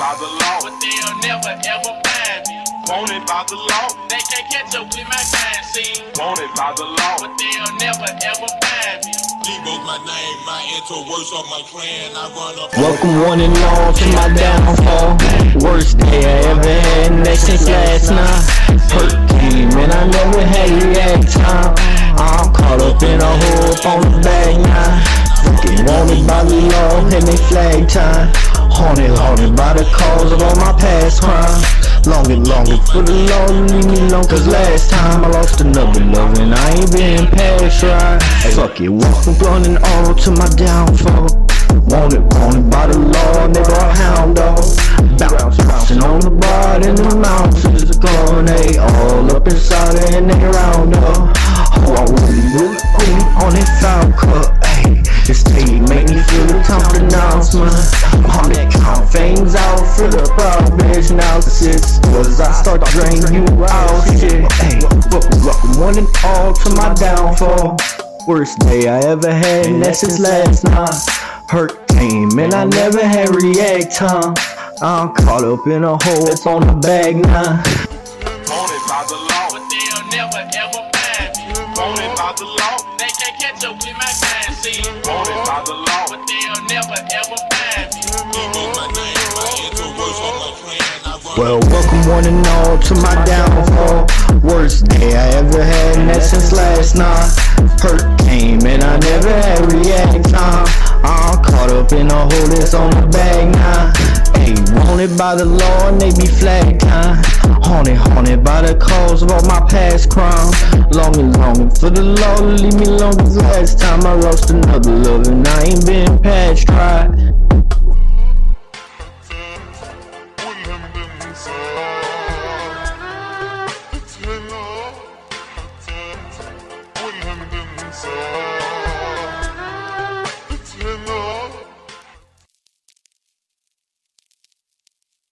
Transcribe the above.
by the law, but they'll never ever find me. Wanted by the law, they can't catch up with my time scene. Wanted by the law, but they'll never ever find me. Debo's my name, my intro, worst of my clan. I run up. Welcome one and all to my downfall. Worst day I ever had, and that's since last night. Perk came and I never had react time. I'm caught up in a hole up on the bag now. Fucking wanted by the law and they flag time. Haunted, haunted by the cause of all my past crimes. Longing, longing for the law to leave me alone Cause last time I lost another love and I ain't been past right. Fuck it, walking blunt and all to my downfall. Wanted, wanted by the law, they brought hound dog. Bounce, bouncing on the bar in the mountains Gone, they all up inside and they round up. Oh, I really, really on that foul cut, ayy This tape make me feel the that count up our bitch now sis. Cause I start to drain you out, shit. Ayy, welcome, one and all to my downfall. Worst day I ever had, and that's since last night. Hurt came and I never had react time I'm caught up in a hole, it's on the bag now Wanted by the law, but they'll never ever find me. Wanted by the law, they catch up with my time scene. Wanted by the law, but they'll never ever find me. Well, welcome one and all to my downfall. Worst day I ever had, and that's since last night. Hurt came and I never had react time. I'm caught up in a hole that's on the bag now. Hey, wanted by the law and they be flag time. Haunted, haunted by the cause of all my past crimes. Longing, for the low, leave me alone cause last time I lost another love and I ain't been patched right